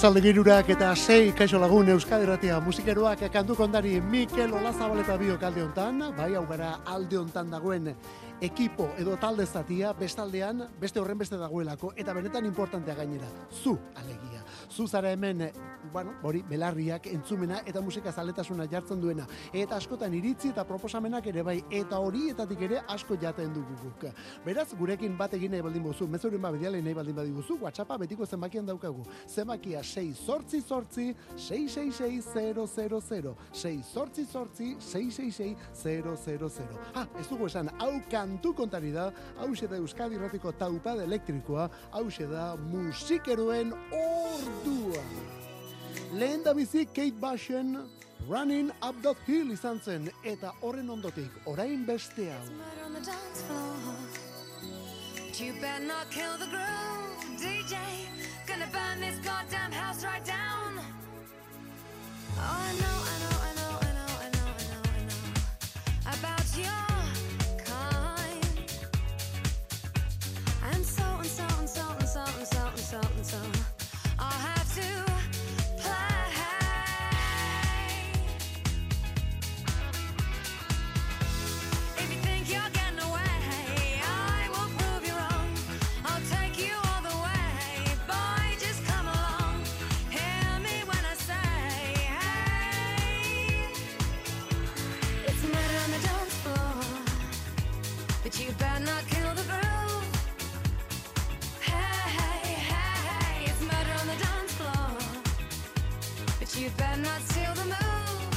Arratxalde girurak eta sei kaixo lagun Euskadi Ratia musikeroak kantu kondari Mikel Olazabaleta biok alde hontan, bai hau gara alde hontan dagoen ekipo edo talde zatia bestaldean beste horren beste dagoelako eta benetan importantea gainera, zu alegia zu zara hemen, eh, bueno, hori, belarriak, entzumena eta musika zaletasuna jartzen duena. Eta askotan iritzi eta proposamenak ere bai, eta horietatik ere asko jaten dugu guk. Beraz, gurekin bat egin nahi baldin bozu, mezurin bat nahi baldin badiguzu, WhatsAppa betiko zenbakian daukagu. Zenbakia 6 sortzi sortzi, 666 6 sortzi sortzi, 666 000. Ha, ez dugu esan, hau kantu kontari da, hau da Euskadi Ratiko taupad elektrikoa, hau da musikeroen ordu ordua. Lehen da bizi Kate Bashen Running Up That Hill izan zen eta horren ondotik orain beste hau. You better not kill the groove, DJ. Gonna burn this goddamn house right down. Oh, I know, I know, But you better not steal the moon.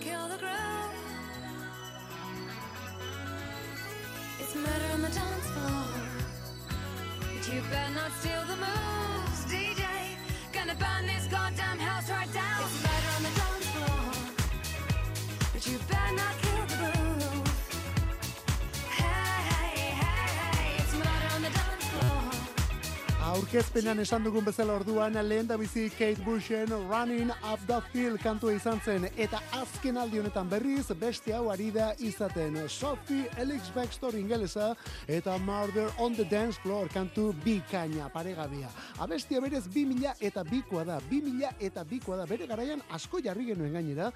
Kill the groove. It's murder on the dance floor. But you better not steal the moves, Aurkezpenan esan dugun bezala orduan lehen da bizi Kate Bushen Running Up That Hill kantua izan zen. Eta azken aldi honetan berriz beste hau ari da izaten. Sophie Elix Baxter ingelesa eta Murder on the Dance Floor kantu bikaina paregabea. Abestia berez 2000 eta bikoa da, 2000 eta bikoa da, bere garaian asko jarri genuen gainera,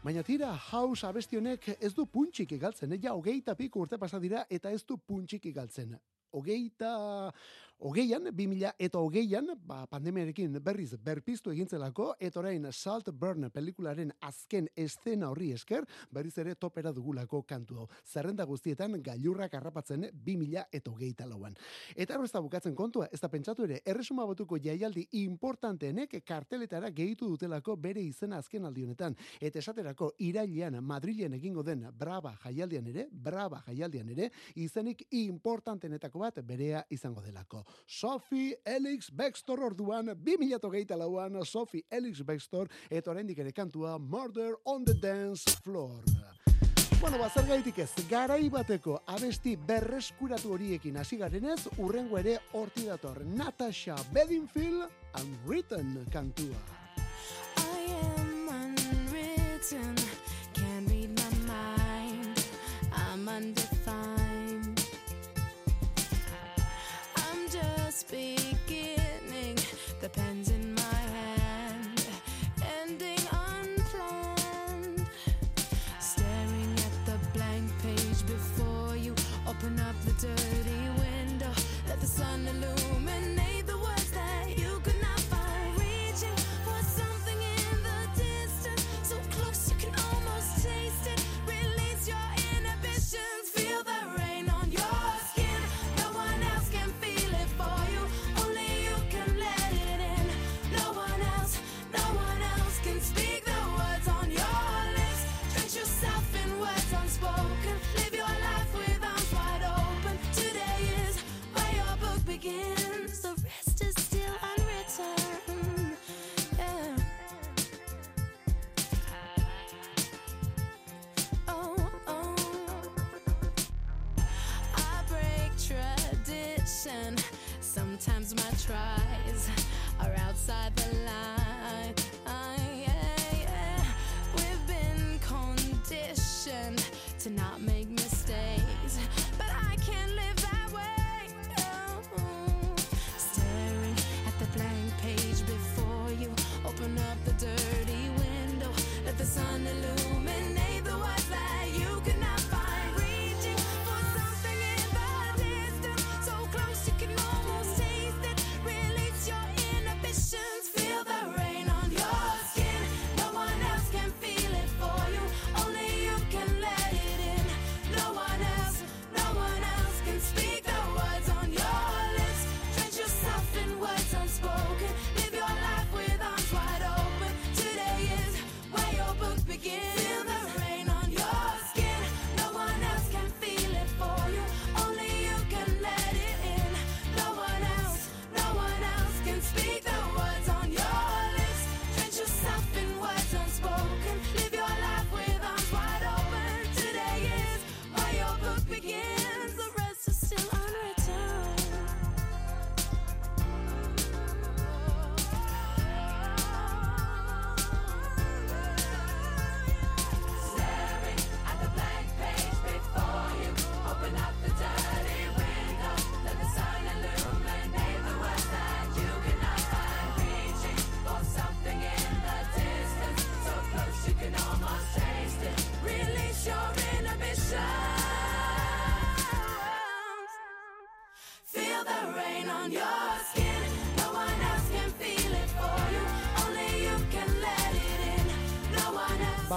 Baina tira, house abesti honek ez du puntxik igaltzen, ja hogeita piko urte pasa dira eta ez du puntxik igaltzen. Hogeita, hogeian, 2000 eta hogeian, ba, pandemiarekin berriz berpiztu egintzelako, eta orain Salt Burn pelikularen azken eszena horri esker, berriz ere topera dugulako kantu hau. Zerrenda guztietan gailurrak harrapatzen 2000 eta hogeita lauan. Eta hor ez da bukatzen kontua, ez da pentsatu ere, erresuma batuko jaialdi importanteenek karteletara gehitu dutelako bere izena azken aldi honetan. Eta esaterako irailean Madrilen egingo den Brava jaialdian ere, Brava jaialdian ere, izenik importantenetako bat berea izango delako. Sophie Elix Baxter orduan, 2008 lauan, Sophie Elix Baxter, eta oraindik ere kantua Murder on the Dance Floor. Bueno, ba, zer gaitik ez, garai bateko abesti berreskuratu horiekin hasi garenez, urrengo ere horti dator Natasha Bedingfield Unwritten kantua. I am unwritten, can't read my mind. I'm undefined. Sometimes my tries are outside the line. Ah, yeah, yeah. We've been conditioned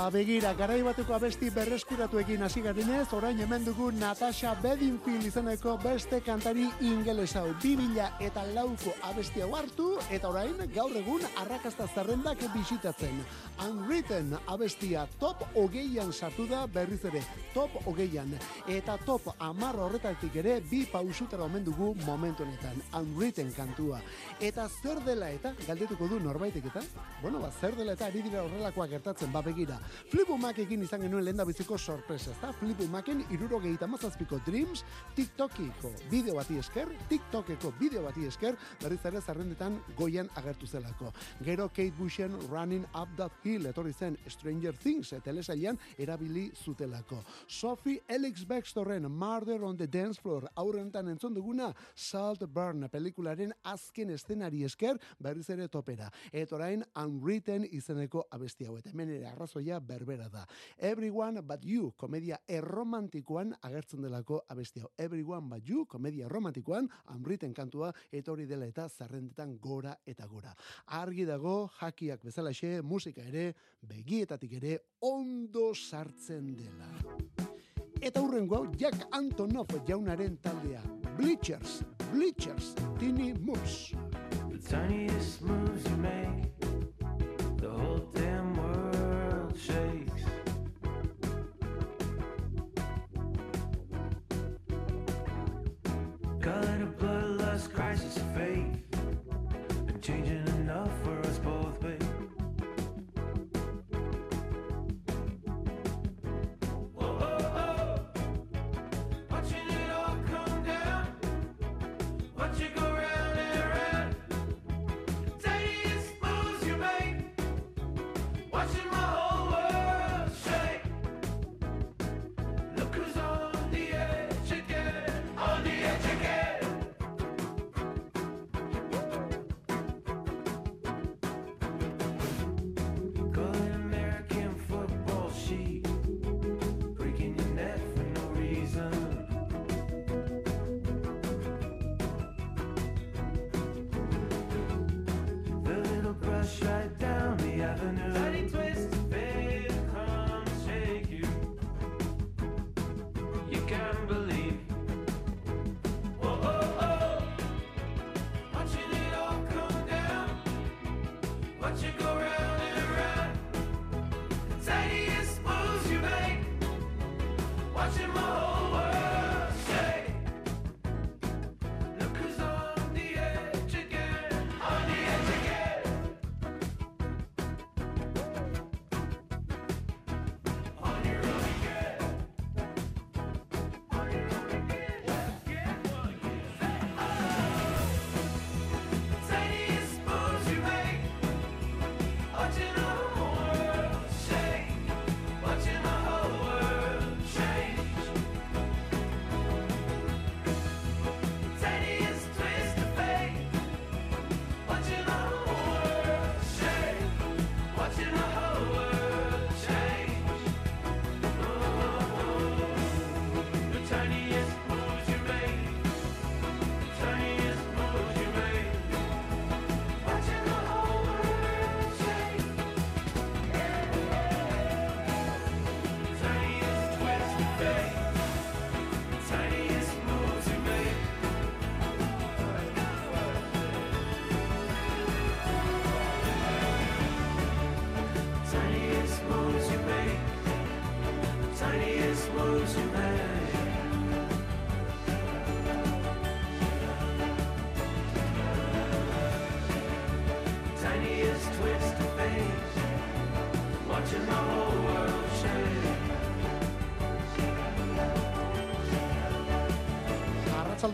Ba begira, garai bateko abesti berreskuratuekin hasi garenez, orain hemen dugu Natasha Bedingfield izeneko beste kantari ingeles hau. 2000 eta lauko abesti hau hartu, eta orain gaur egun arrakasta zerrendak bisitatzen. Unwritten abestia top hogeian sartu da berriz ere, top hogeian. Eta top amar horretatik ere bi pausutera omen dugu momentu honetan. Unwritten kantua. Eta zer dela eta, galdetuko du norbaitek eta, bueno, ba, zer dela eta ari dira horrelakoak gertatzen, ba begira. Flipu Macekin izan genuen lehen da biziko sorpresa, ezta? Flipu Macen iruro mazazpiko Dreams, TikTokiko bideo bati esker, TikTokeko bideo bati esker, berriz ere zerrendetan goian agertu zelako. Gero Kate Bushen Running Up That Hill etorri zen Stranger Things telesailan erabili zutelako. Sophie Elix Baxterren Murder on the Dance Floor aurrentan entzun duguna Salt Burn pelikularen azken eszenari esker berriz ere topera. Eta orain Unwritten izeneko abesti hau. Eta hemen ere arrazoia berbera da. Everyone But You komedia erromantikoan agertzen delako abesti hau. Everyone But You komedia erromantikoan Unwritten kantua etorri dela eta zerrendetan gora eta gora. Argi dago jakiak bezalaxe musika ere begietatik ere ondo sartzen dela. Eta hurrengo hau Jack Antonoff jaunaren taldea. Bleachers, Bleachers, Tiny Moves. The tiniest moves you make, the whole damn world shakes. Call it a bloodlust crisis of faith. changing.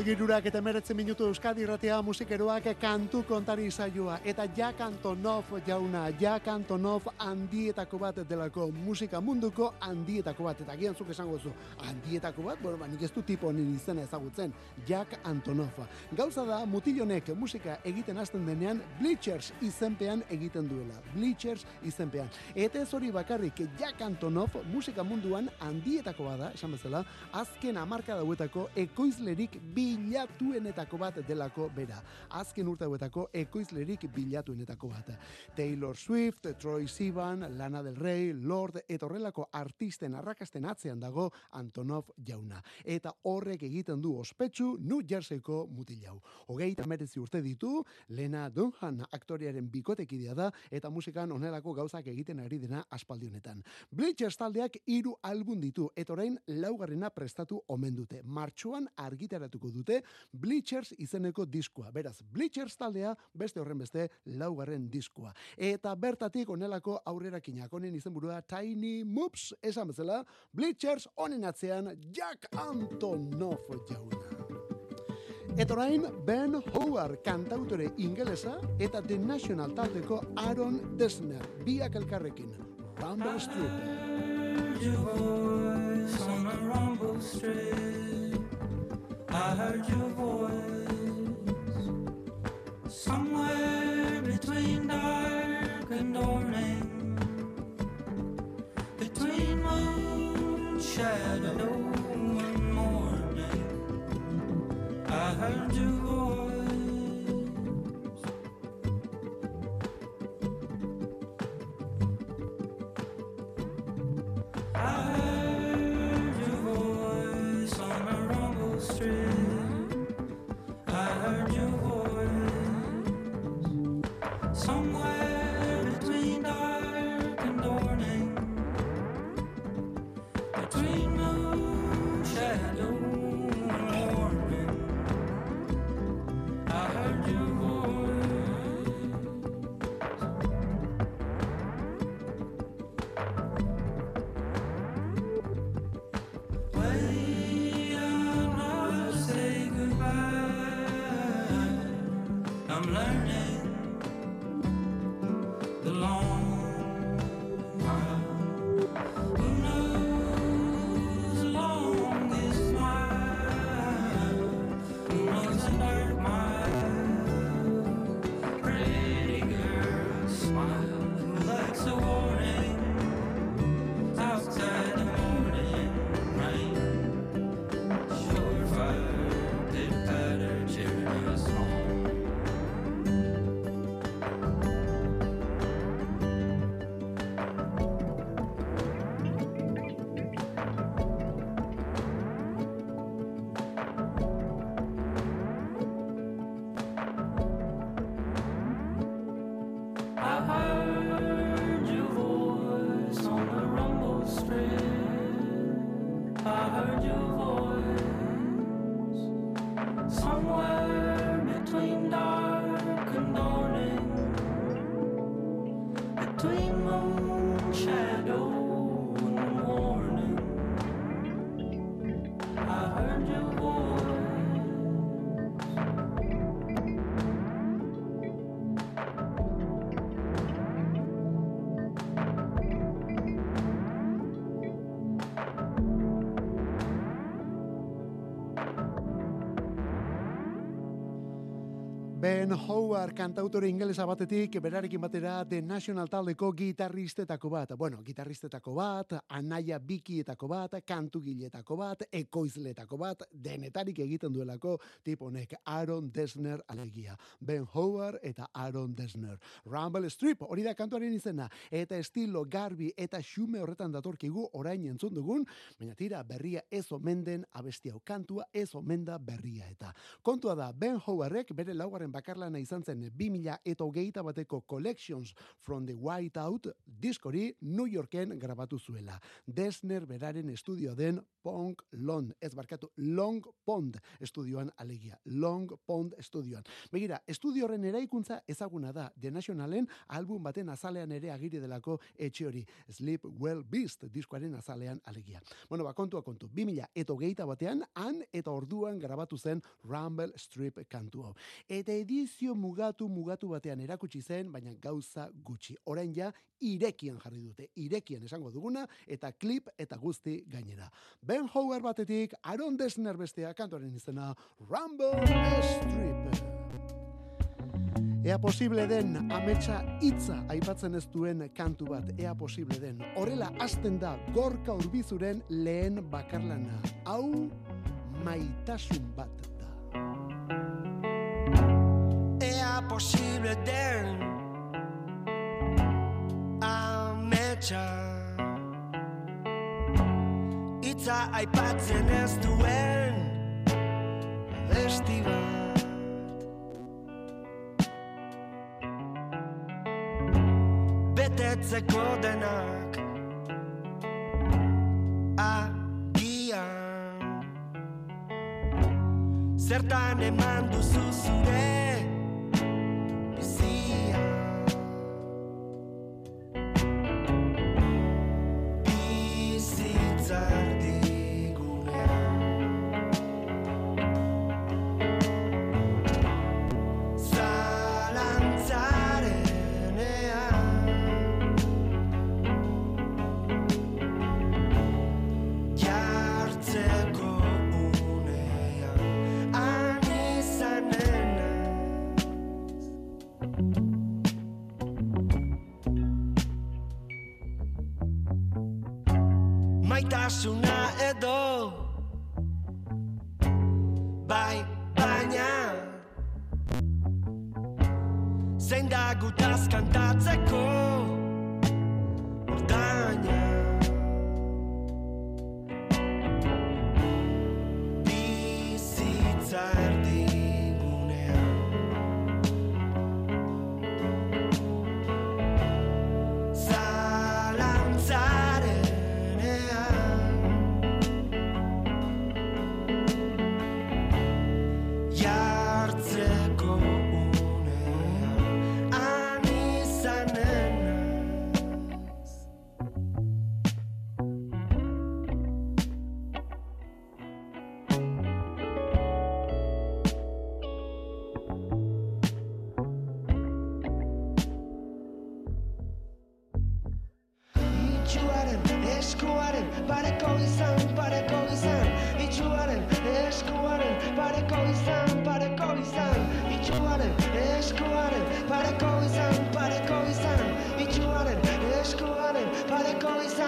Girurak eta emeretzen minutu Euskadi irratea musikeroak kantu kontari saioa. Eta Jak Antonov jauna, Jak Antonov handietako bat delako musika munduko handietako bat. Eta gian zuk esango zu, handietako bat, bueno, ba, nik ez du tipo honen izena ezagutzen, Jak Antonov. Gauza da, mutilonek musika egiten hasten denean, Bleachers izenpean egiten duela. Bleachers izenpean. Eta ez hori bakarrik, Jak Antonov musika munduan handietako bada, esan bezala, azken amarka dauetako ekoizlerik bi bilatuenetako bat delako bera. Azken urte hauetako ekoizlerik bilatuenetako bat. Taylor Swift, Troy Sivan, Lana Del Rey, Lord, eta horrelako artisten arrakasten atzean dago Antonov jauna. Eta horrek egiten du ospetsu New Jerseyko mutilau. Hogeita merezi urte ditu, Lena Dunham aktoriaren bikotekidea da, eta musikan onelako gauzak egiten ari dena aspaldi honetan. Bleachers taldeak hiru album ditu, eta orain laugarrena prestatu omen dute. Martxoan argitaratuko dute Bleachers izeneko diskoa. Beraz, Bleachers taldea beste horren beste laugarren diskoa. Eta bertatik onelako aurrerakinak honen izenburua Tiny Moves esan bezala, Bleachers honen atzean Jack Antonoff jauna. Eta orain Ben Howard kantautore ingelesa eta The National taldeko Aaron Dessner biak elkarrekin. Rumble Strip. I heard your voice somewhere between dark and between moon shadow and morning. I heard your Ben Howard kantautore ingelesa batetik berarekin batera The National taldeko gitarristetako bat. Bueno, gitarristetako bat, anaia bikietako bat, kantugiletako bat, ekoizletako bat, denetarik egiten duelako tip honek Aaron Desner alegia. Ben Howard eta Aaron Desner. Rumble Strip, hori da kantuaren izena, eta estilo garbi eta xume horretan datorkigu orain entzun dugun, baina tira berria ez omen den abesti hau kantua ez omen da berria eta. Kontua da, Ben Howardek bere laugarren bakarlana izan zen 2000 eta hogeita bateko Collections from the White Out diskori New Yorken grabatu zuela. Desner beraren estudio den Pong Long, ez barkatu, Long Pond estudioan alegia. Long Pond estudioan. Begira, estudio horren eraikuntza ezaguna da, The Nationalen album baten azalean ere agiri delako etxe hori. Sleep Well Beast diskoaren azalean alegia. Bueno, ba, kontua kontu. 2000 eta hogeita batean, han eta orduan grabatu zen Rumble Strip kantu hau. Eta edizio mugatu mugatu batean erakutsi zen, baina gauza gutxi. Orain ja, irekian jarri dute. Irekian esango duguna, eta klip eta guzti gainera. Ben Howard batetik, Aaron Desner bestea, kantoren izena, Rumble Strip. Ea posible den ametsa hitza aipatzen ez duen kantu bat, ea posible den. Horrela hasten da gorka urbizuren lehen bakarlana. Hau maitasun bat libre den ametsa Itza aipatzen ez duen besti bat. Betetzeko denak agian. Zertan eman duzu zure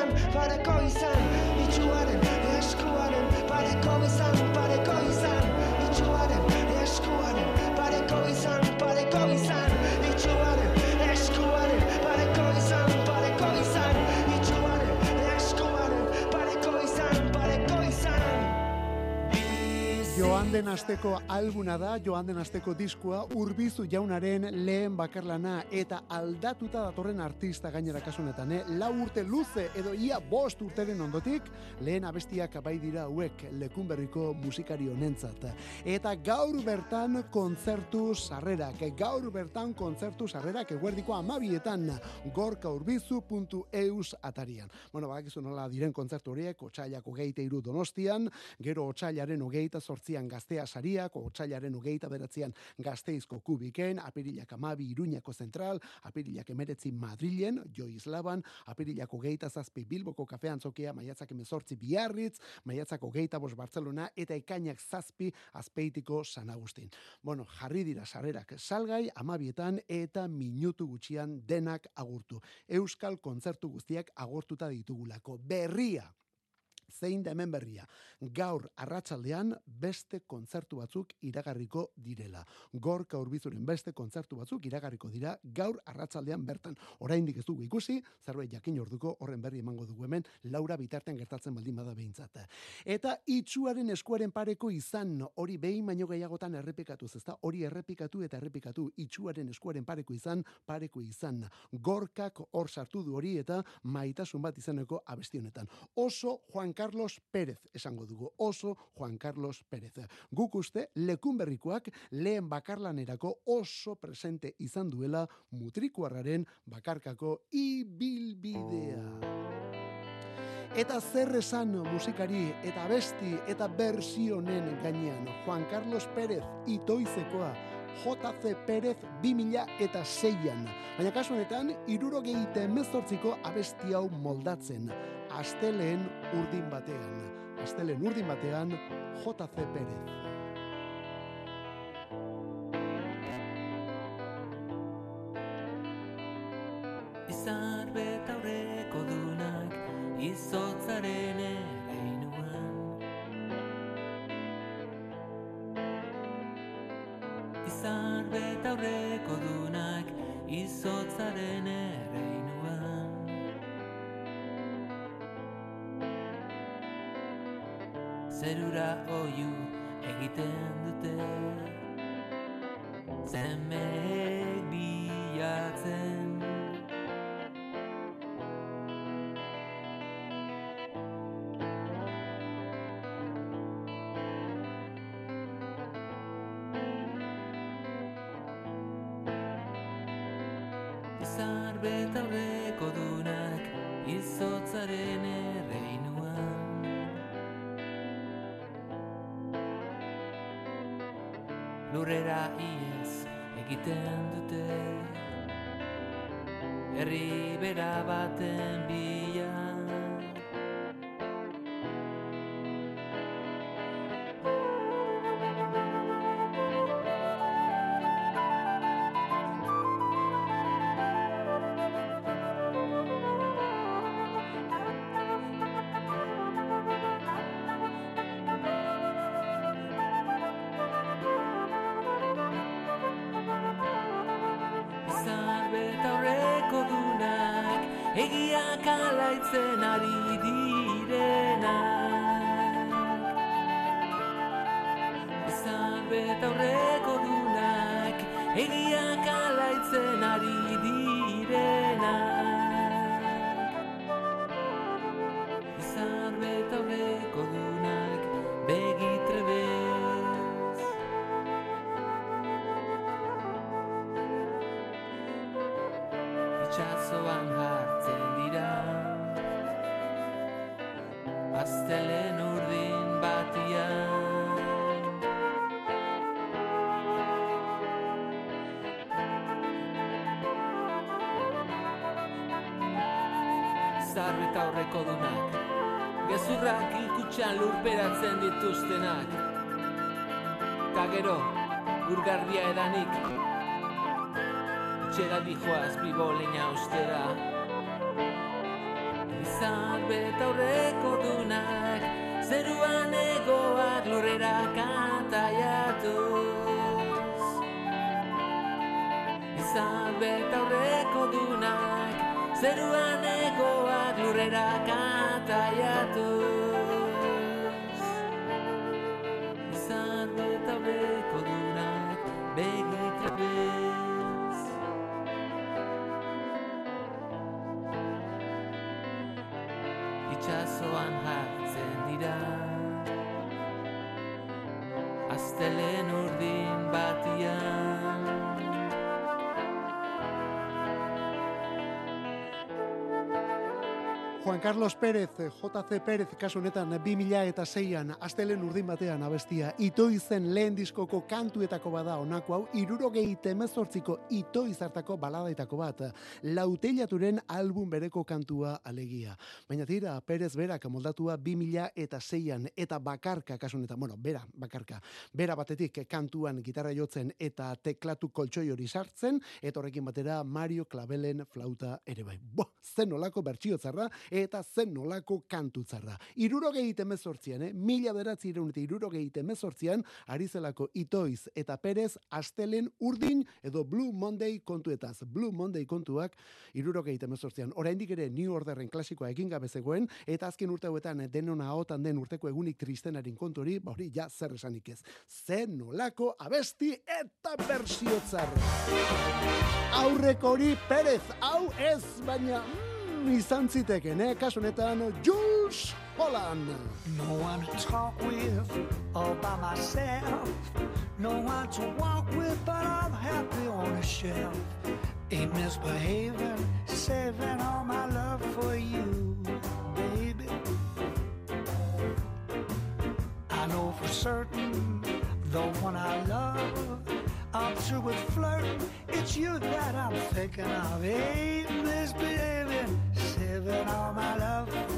izan, pareko izan Itxuaren eskuaren pareko izan, pareko izan Itxuaren eskuaren pareko izan, Den asteko albuna da, joan den asteko diskua, urbizu jaunaren lehen bakarlana eta aldatuta datorren artista gainera kasunetan, eh? lau urte luze edo ia bost urteren ondotik, lehen abestiak bai dira hauek lekunberriko musikari honentzat. Eta gaur bertan kontzertu sarrerak, gaur bertan kontzertu sarrerak eguerdiko amabietan, gorka urbizu.eus atarian. Bueno, badakizu nola diren kontzertu horiek, otxailak hogeita iru donostian, gero otxailaren hogeita sortzian gaztea sariak, otxailaren hogeita beratzean gazteizko kubiken, apirilak amabi iruñako zentral, apirilak emeretzi Madrilen, Joislaban, apirilak hogeita zazpi Bilboko kafean zokia, maiatzak emezortzi Biarritz, maiatzak hogeita bos Barcelona, eta ekainak zazpi azpeitiko San Agustin. Bueno, jarri dira sarrerak salgai, amabietan eta minutu gutxian denak agurtu. Euskal kontzertu guztiak agortuta ditugulako. Berria! Zein da hemen berria. Gaur arratsaldean beste kontzertu batzuk iragarriko direla. Gorka urbizuren beste kontzertu batzuk iragarriko dira gaur arratsaldean bertan. Oraindik ez dugu ikusi, zerbait jakin orduko horren berri emango dugu hemen, Laura bitartean gertatzen baldin bada behintzat. Eta itxuaren eskuaren pareko izan, hori behin baino gehiagotan errepikatuz, ezta? Hori errepikatu eta errepikatu itxuaren eskuaren pareko izan, pareko izan. Gorkak hor sartu du hori eta maitasun bat izeneko abesti honetan. Oso Juan Carlos Pérez esango dugu. Oso Juan Carlos Pérez. Guk uste lekunberrikoak lehen bakarlanerako oso presente izan duela mutrikuarraren bakarkako ibilbidea. Eta zer esan musikari eta besti eta bersionen gainean Juan Carlos Pérez itoizekoa JC Pérez 2000 eta seian. Baina kasu honetan, irurogeite emezortziko abesti hau moldatzen. Asteleen urdin batean. Asteleen urdin batean, JC Pérez. Egiten dute. Herri bera baten bila Zarru eta horreko dunak. Gezurrak hilkutxan lurperatzen dituztenak. Ta gero, urgardia edanik. Txera dijoaz bibo leña ustera Izan betaurreko dunak Zeruan egoak lurrera kantaiatuz. Izan betaurreko dunak Zeruan egoak lurrera kantaiatuz. Izan betaurreko Juan Carlos Pérez, JC Pérez, kasu honetan 2000 eta zeian, astelen urdin batean abestia, ito izen lehen diskoko kantuetako bada honako hau, irurogei temezortziko ito izartako baladaitako bat, lauteilaturen album bereko kantua alegia. Baina tira, Pérez berak moldatua 2000 eta bakarka, kasu honetan, bueno, bera, bakarka, bera batetik kantuan gitarra jotzen eta teklatu koltsoi hori sartzen, eta horrekin batera Mario Clabelen flauta ere bai. Bo, zen olako bertsiotzarra eta zen nolako kantutzarra. Irurogei temezortzian, eh? mila beratzi ireun irurogei temezortzian, ari zelako itoiz eta perez astelen urdin edo Blue Monday kontuetaz. Blue Monday kontuak irurogei temezortzian. Oraindik ere New Orderren klasikoa egin gabe zegoen, eta azken urte hauetan denona ahotan den urteko egunik tristenarin kontu hori, ba hori ja zer esanik ez. Zen nolako abesti eta bersiotzar. Aurreko hori Perez, hau ez, baina mm, izan ziteken, eh? Kasu honetan, Jules Holland. No one to talk with all by myself. No one to walk with, but I'm happy on a shelf. Ain't misbehaving, saving all my love for you, baby. I know for certain the one I love. I'm through with flirting. It's you that I'm thinking of. Ain't misbehaving, saving all my love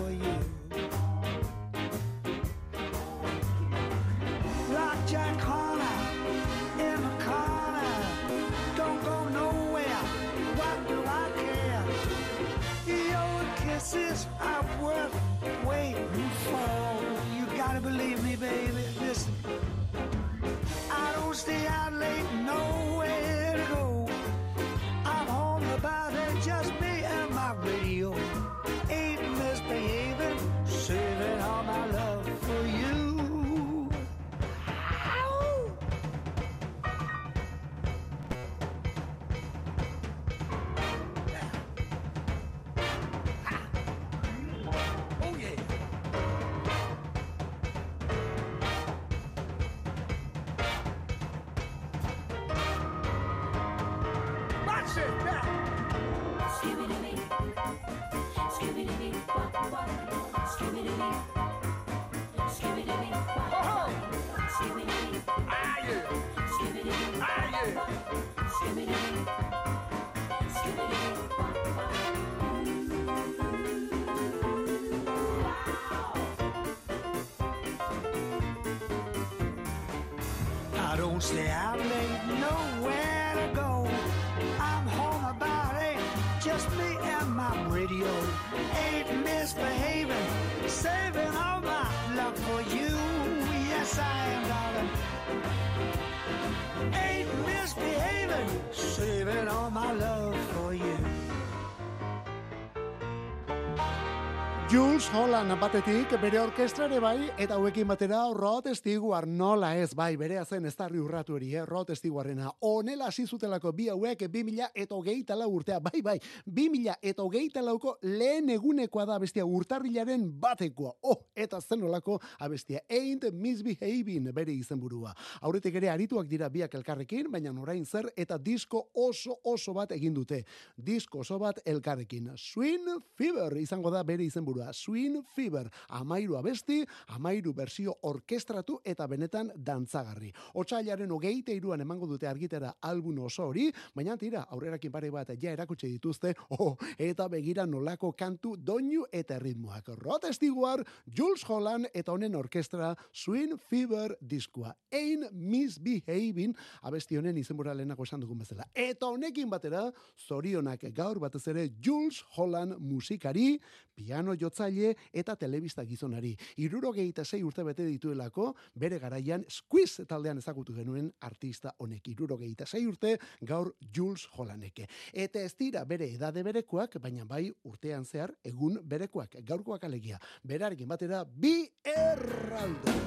See, I ain't nowhere to go. I'm home about eight, just me and my radio. Ain't misbehaving, saving all my love for you. Yes, I am, darling. Ain't misbehaving, saving all my love for you. Jules Holland batetik bere orkestra ere bai eta hauekin batera Rod Stewart nola ez bai berea zen ez darri urratu eri, eh? Rod Stewartena. Onela hasi zutelako bi hauek 2000 eta hogeita lau urtea bai bai 2000 eta hogeita lauko lehen egunekoa da bestia urtarrilaren batekoa. Oh eta zen nolako abestia. Ain't Misbehaving bere izenburua. Aurretik ere arituak dira biak elkarrekin baina orain zer eta disko oso oso bat egin dute. Disko oso bat elkarrekin. Swing Fever izango da bere izenburua Swing Fever amairu abesti amairu bersio orkestratu eta benetan dantzagarri. Otsailaren hogeita iruan emango dute argitera album oso hori baina tira aurrerakin pare bat ja erakutsi dituzte oh, eta begira nolako kantu doinu eta ritmoak Rod Stewart, Jules Holland eta honen orkestra Swing Fever diskoa. Ein Misbehaving abesti honen izenbura lehenako esan dugun bezala. Eta honekin batera zorionak gaur batez ere Jules Holland musikari piano jotzaile eta telebista gizonari. Irurogeita sei urte bete dituelako, bere garaian Squeeze taldean ezagutu genuen artista honek. Irurogeita sei urte gaur Jules Hollandeke. Eta ez dira bere edade berekoak, baina bai urtean zehar egun berekoak, gaurkoak alegia. Berarekin batera bi erraldo.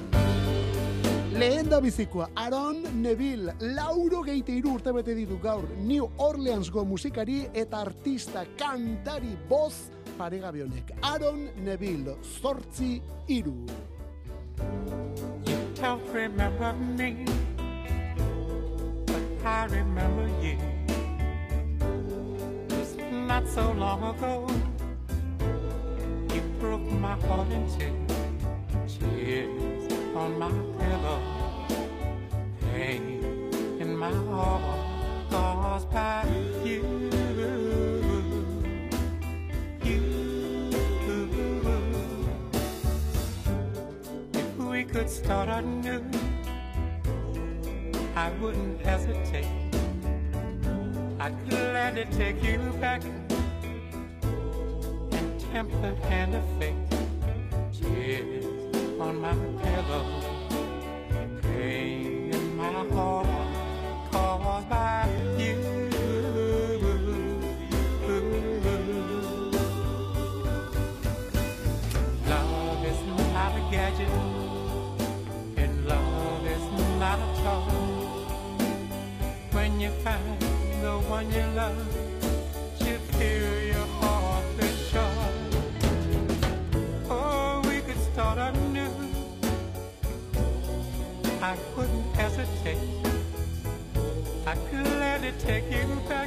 Lehen da bizikoa, Aaron Neville, lauro geite iru urte bete ditu gaur, New Orleansgo musikari eta artista, kantari, boz, Aaron Neville, zortzi iru. You don't remember me, but I remember you. Just not so long ago, you broke my heart in two. Tears on my pillow, pain in my heart caused by. You. Could start anew, I wouldn't hesitate. I'd gladly take you back and tempt the hand of fate. Tears on my pillow, pain in my heart take you back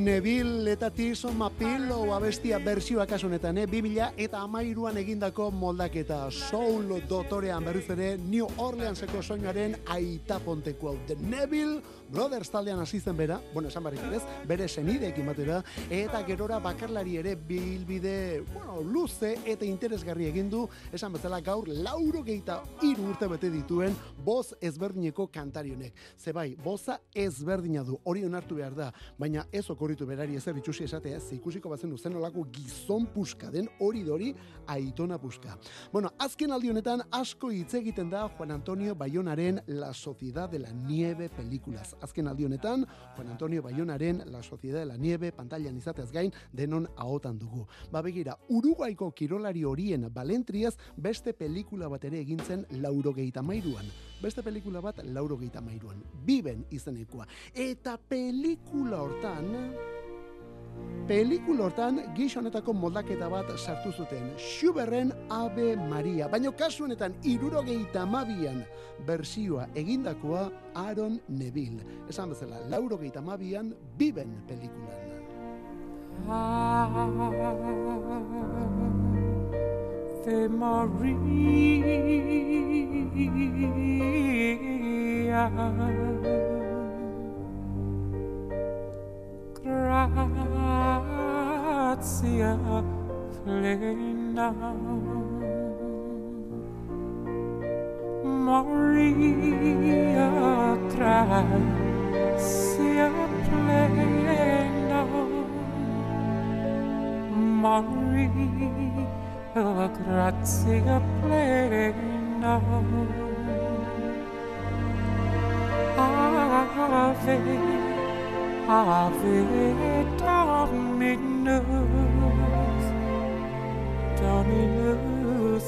Neville eta Tirson Mapillo abestia bersioa kasu honetan, eh? 2000 eta amairuan egindako moldaketa soul dotorean berriz ere New Orleanseko soinuaren aita ponteko hau. The Neville Brothers taldean hasi zen bera, bueno, esan barrik ez, bere senideekin batera, eta gerora bakarlari ere bilbide, bueno, luze eta interesgarri egin du, esan bezala gaur lauro geita hiru urte bete dituen boz ezberdineko kantari honek. Ze bai, boza ezberdina du, hori onartu behar da, baina ez okorritu berari ezer itxusi esatea, ze ikusiko bazen zen olako gizon puska den hori dori aitona puska. Bueno, azken aldi honetan asko hitz egiten da Juan Antonio Bayonaren La Sociedad de la Nieve pelikulaz. Azken aldi honetan Juan Antonio Bayonaren La Sociedad de la Nieve pantailan izateaz gain denon ahotan dugu. Ba begira, Uruguaiko kirolari horien balentriaz beste pelikula bat ere egintzen laurogeita mairuan. beste pelikula bat laurogeita mairuan, biben izenekoa. Eta pelikula hortan, Pelikula hortan gizonetako moldaketa bat sartu zuten Schuberren Ave Maria, baino kasu honetan irurogeita mabian bersioa egindakoa Aaron Neville. Esan bezala, laurogeita mabian biben pelikulan. Ave Maria Grazia plena. Maria Grazia plena. Maria Grazia plena. Ave have it, Dominus, Dominus.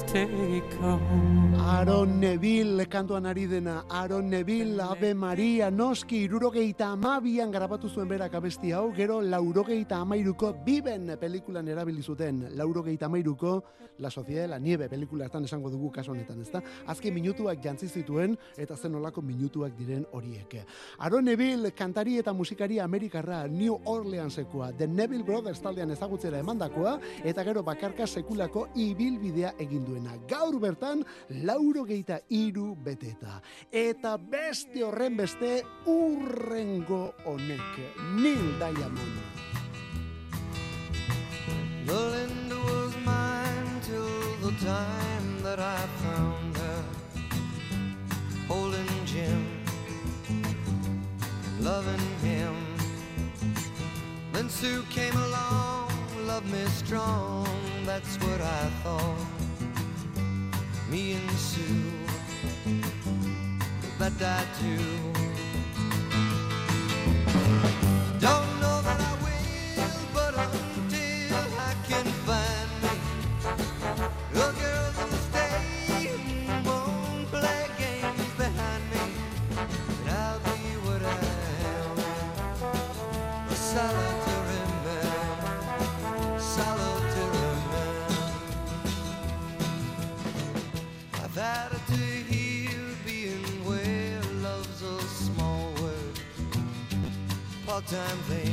Tecum Aaron Neville kantuan ari dena, Aaron Neville, Ave Maria, noski, irurogeita amabian garabatu zuen berak abesti hau, gero laurogeita amairuko biben pelikulan erabili zuten, laurogeita amairuko La Sociedad de la Nieve pelikulatan esango dugu kaso honetan, ezta? Azken minutuak jantzi zituen eta zen olako minutuak diren horiek. Aaron Neville, kantari eta musikari Amerikarra, New Orleansekoa, The Neville Brothers taldean ezagutzera emandakoa, eta gero bakarka sekulako ibilbidea egin duena. Gaur bertan, laurogeita iru beteta. Eta beste horren beste urrengo honek. Neil Diamond. Melinda was mine till the time that I found her holding Jim, loving him. Then Sue came along, loved me strong, that's what I thought. Me and Sue, that I do. time thing.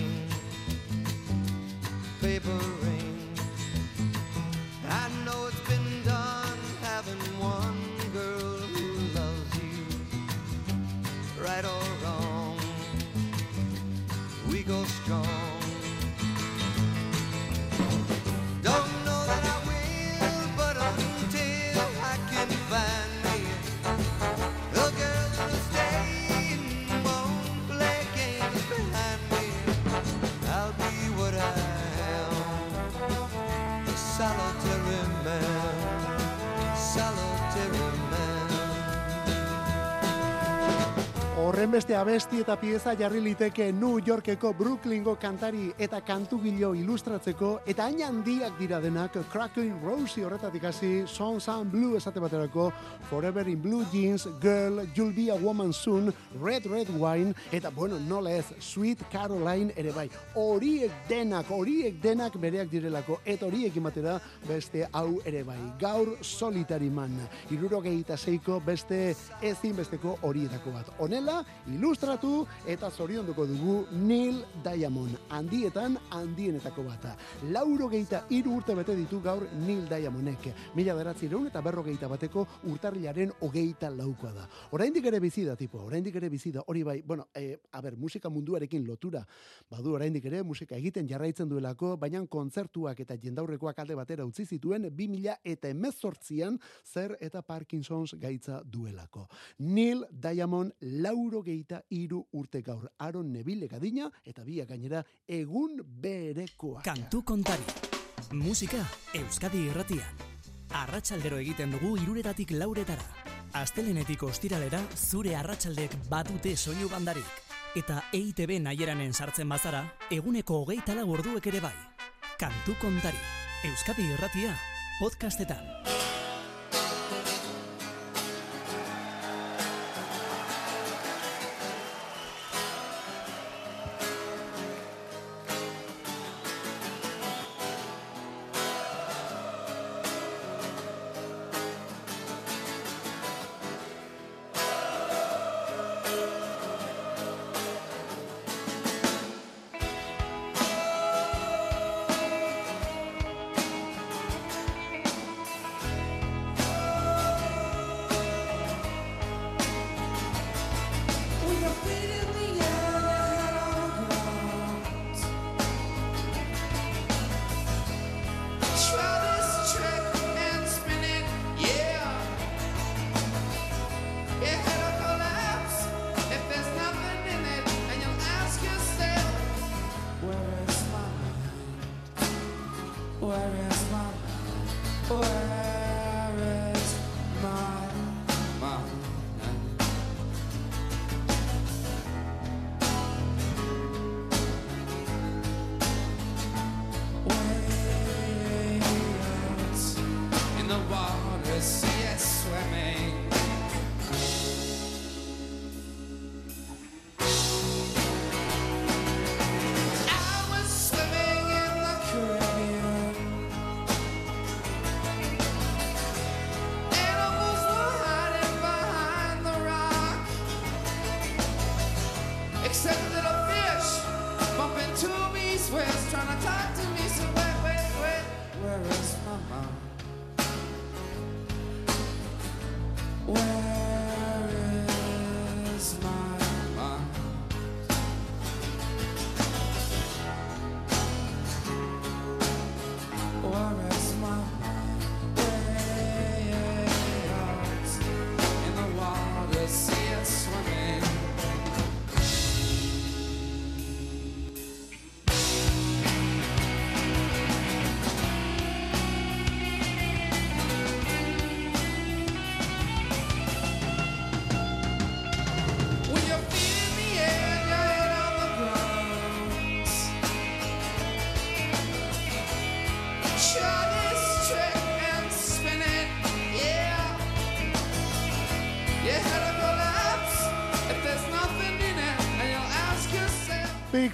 Horren beste abesti eta pieza jarri liteke New Yorkeko Brooklyngo kantari eta kantugilo ilustratzeko eta hain handiak dira denak Cracking Rosie horretatik hasi Song Sound Blue esate baterako Forever in Blue Jeans, Girl, You'll Be a Woman Soon, Red Red Wine eta bueno, nola ez, Sweet Caroline ere bai. Horiek denak, horiek denak bereak direlako eta horiek batera beste hau ere bai. Gaur Solitary Man, irurogeita zeiko beste ezinbesteko horietako bat. Honela, ilustratu eta zorionduko dugu Neil Diamond, handietan handienetako bata. Laurogeita iru urte bete ditu gaur Neil Diamondek. Mila beratzireun eta berrogeita bateko urtarrilaren hogeita laukoa da. Oraindik ere bizi da, tipo, oraindik ere bizi da, hori bai, bueno, e, a ber, musika munduarekin lotura, badu oraindik ere musika egiten jarraitzen duelako, baina kontzertuak eta jendaurrekoak alde batera utzi zituen 2000 eta emezortzian zer eta Parkinsons gaitza duelako. Neil Diamond laurogeita iru urte gaur, Aaron Neville gadina eta biak gainera egun berekoak. Kantu kontari. Musika Euskadi irratian. Arratsaldero egiten dugu iruretatik lauretara. Astelenetik ostiralera zure arratsaldek badute soinu bandarik. Eta EITB naieranen sartzen bazara, eguneko hogeita lau orduek ere bai. Kantu kontari. Euskadi irratia, podcastetan.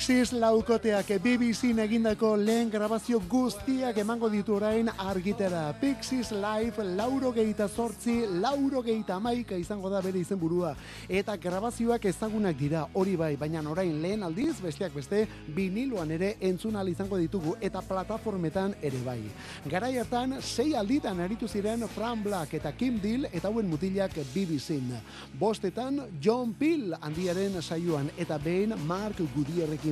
Pixies laukoteak BBC-n egindako lehen grabazio guztiak emango ditu orain argitera. Pixies Live lauro geita sortzi, lauro geita maika izango da bere izenburua. Eta grabazioak ezagunak dira hori bai, baina orain lehen aldiz, besteak beste, viniloan ere entzun ahal izango ditugu eta plataformetan ere bai. Garai hartan, sei alditan aritu ziren Fran Black eta Kim Deal eta hauen mutilak BBC-n. Bostetan, John Peel handiaren saioan eta behin Mark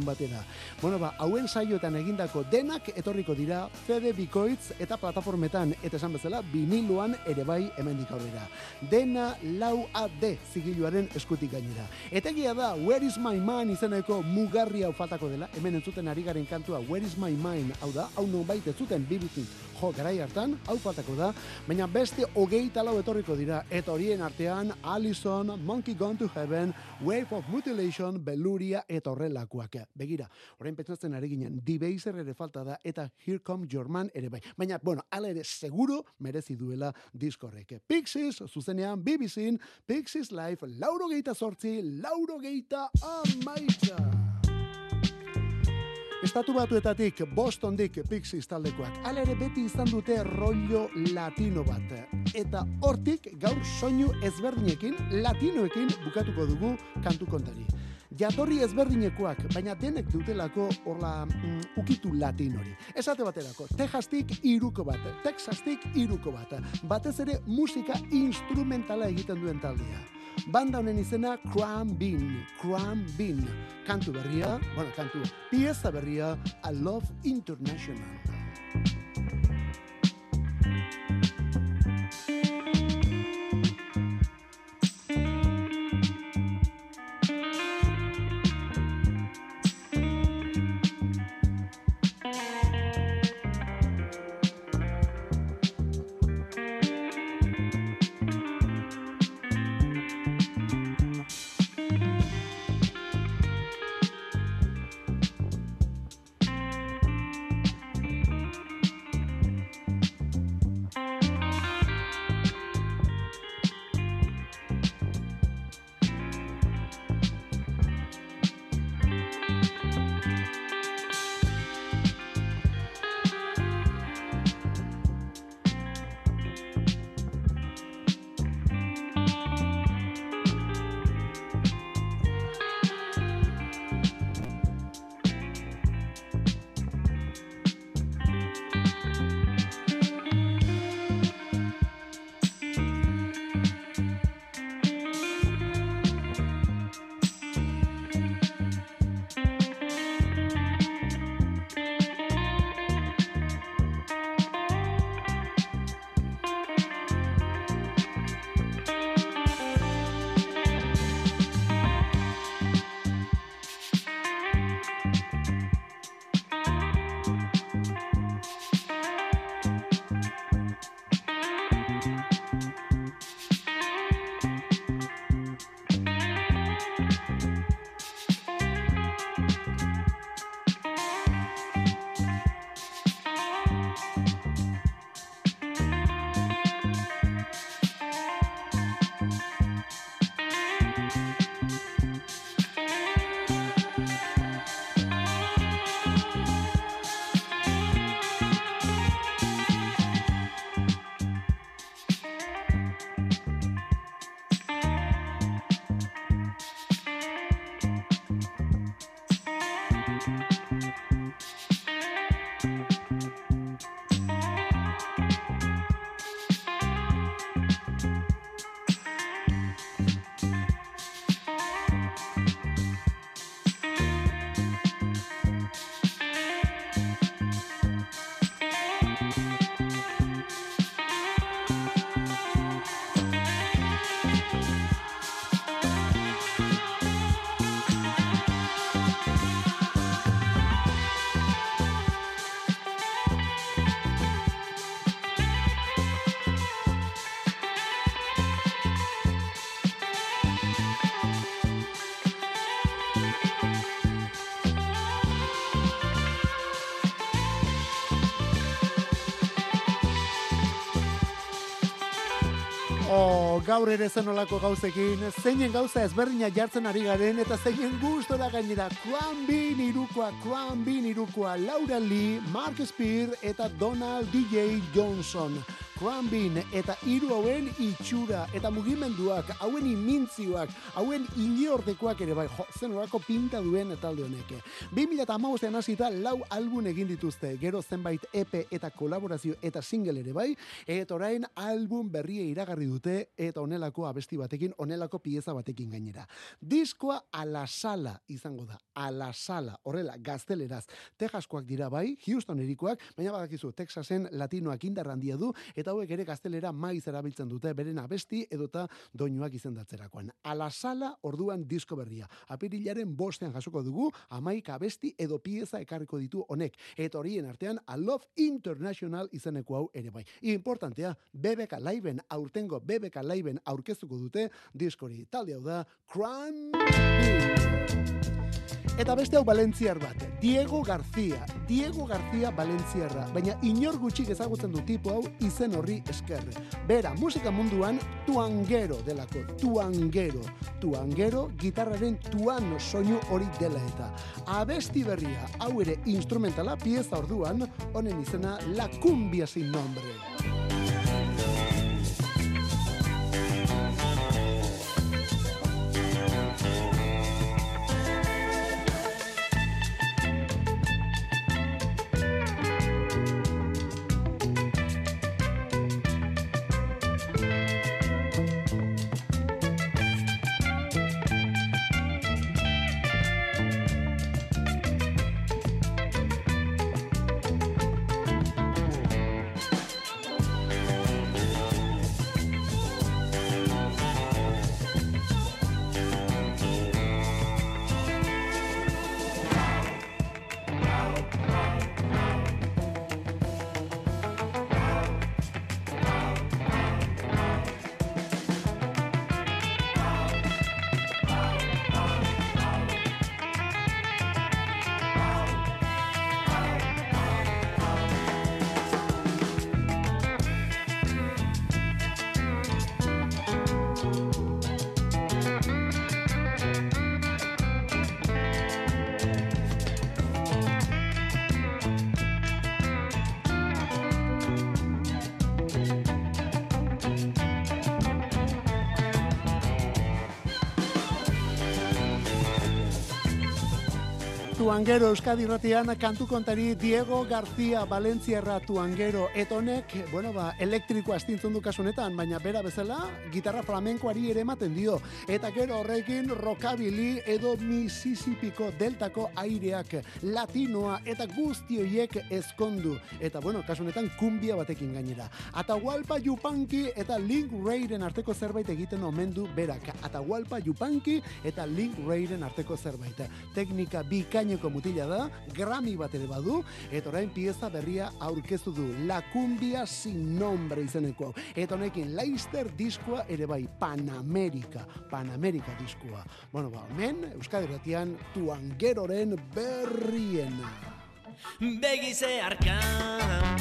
Goodierrekin batera. Bueno, ba, hauen saioetan egindako denak etorriko dira CD Bikoitz eta plataformetan eta esan bezala viniloan ere bai hemendik aurrera. Dena lau AD zigiluaren eskutik gainera. Eta egia da, Where is my mind izeneko mugarri hau dela, hemen entzuten ari garen kantua Where is my mind, hau da, hau non baita zuten BBC jo garai hartan, hau faltako da, baina beste hogeita lau etorriko dira, eta horien artean Allison, Monkey Gone to Heaven, Wave of Mutilation, Beluria eta horrelakoak. Begira, orain pentsatzen ari ginen, Dibeizer ere falta da, eta Here Come Your Man ere bai. Baina, bueno, ala ere seguro merezi duela diskorrek. Pixies, zuzenean, BBC-n, Pixies Live, lauro geita sortzi, lauro geita amaika. Estatu batuetatik Bostondik Pixies taldekoak. Hala ere beti izan dute rollo latino bat. Eta hortik gaur soinu ezberdinekin, latinoekin bukatuko dugu kantu kontari. Jatorri ezberdinekoak, baina denek dutelako horla mm, ukitu latin hori. Esate baterako, Texastik iruko bat, Texastik iruko bat. Batez ere musika instrumentala egiten duen taldea. Banda honen izena Cram Bean, Cram Bean. Kantu berria, bueno, kantu, pieza berria, I Love International. Oh, gaur ere zen olako gauzekin, zeinen gauza ezberdina jartzen ari garen, eta zeinen gustora gainera, Kwan Bin irukoa, Kwan Bin irukoa, Laura Lee, Mark Spear eta Donald DJ Johnson. Kwan Bin eta hiru hauen itxura eta mugimenduak, hauen imintzioak, hauen iliordekoak ere bai, jo, zen olako pinta duen talde honek. 2008an hasita lau album egin dituzte, gero zenbait EP eta kolaborazio eta single ere bai, eta orain album berria iragarri dute eta honelako abesti batekin, honelako pieza batekin gainera. Diskoa a la sala izango da, a la sala, horrela, gazteleraz. Texaskoak dira bai, Houston erikoak, baina badakizu, Texasen latinoak indar du, eta hauek ere gaztelera maiz erabiltzen dute, beren abesti edota doinuak izendatzerakoan. A la sala orduan disko berria. Apirilaren bostean jasoko dugu, amaik abesti edo pieza ekarriko ditu honek. Eta horien artean, A Love International izeneko hau ere bai. Importantea, BBK Liveen, aurtengo BBK Liveen aurkeztuko dute diskori. Talde hau da, Crown Eta beste hau Valentziar bat, Diego García. Diego García Valentziarra, baina inor gutxik ezagutzen du tipo hau izen horri esker. Bera, musika munduan tuangero delako, tuangero. Tuangero, gitarraren tuan soinu hori dela eta. Abesti berria, hau ere instrumentala pieza orduan, honen izena La Cumbia sin nombre. Tuangero Euskadi Ratian kantu kontari Diego García Valentziarra Tuangero eta honek, bueno, ba, elektriko astintzen du kasu honetan, baina bera bezala gitarra flamenkoari ere ematen dio. Eta gero horrekin rockabilly edo Mississippiko deltako aireak latinoa eta guzti hoiek ezkondu. Eta bueno, kasu honetan kumbia batekin gainera. Atahualpa Yupanqui eta Link Rayren arteko zerbait egiten omen du berak. Atahualpa Yupanqui eta Link Rayren arteko zerbait. Teknika bikaineko mutila da, Grammy bat ere badu, eta orain pieza berria aurkeztu du. La cumbia sin nombre izeneko. Eta honekin Leicester diskoa ere bai Panamerika, Panamerika diskoa. Bueno, ba, hemen Euskadi Ratian Tuangeroren berriena. Begize arkan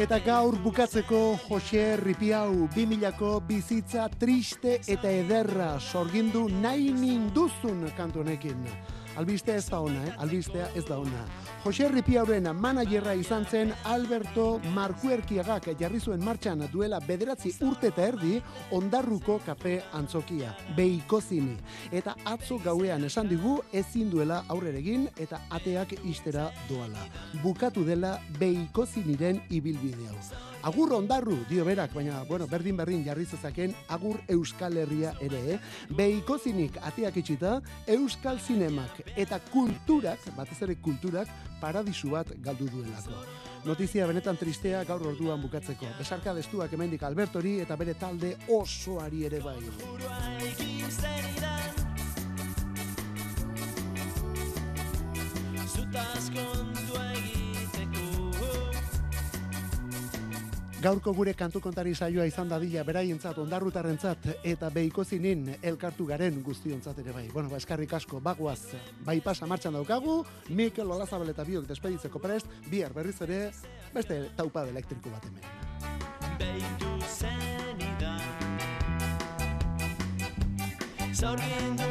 Eta gaur bukatzeko Jose Ripiau 2000ko bizitza triste eta ederra sorgindu nahi ninduzun kantu honekin. Albistea ez da ona, eh? albistea ez da ona. Jose Ripiauren managerra izan zen Alberto Markuerkiagak jarri zuen martxan duela bederatzi urte eta erdi ondarruko kafe antzokia, beikozini. Eta atzo gauean esan digu ezin duela aurrera egin eta ateak istera doala. Bukatu dela beikoziniren ibilbide hau. Agur ondarru, dio berak, baina, bueno, berdin berdin jarri zezaken agur Euskal Herria ere, eh? Beikozinik ateak itxita, Euskal Zinemak eta kulturak, batez ere kulturak, paradisu bat galdu duelako. Notizia benetan tristea gaur orduan bukatzeko. Besarka destuak hemendik Albertori eta bere talde osoari ere bai. Buruarekin Gaurko gure kantu kontari saioa izan dadila beraientzat, ondarrutarrentzat eta behikozinin elkartu garen guztiontzat ere bai. Bueno, ba, eskarrik asko, bagoaz, bai pasa martxan daukagu, Mikel Olazabel eta biok despeditzeko prest, bihar berriz ere, beste taupa elektriko bat hemen. Zaurgindu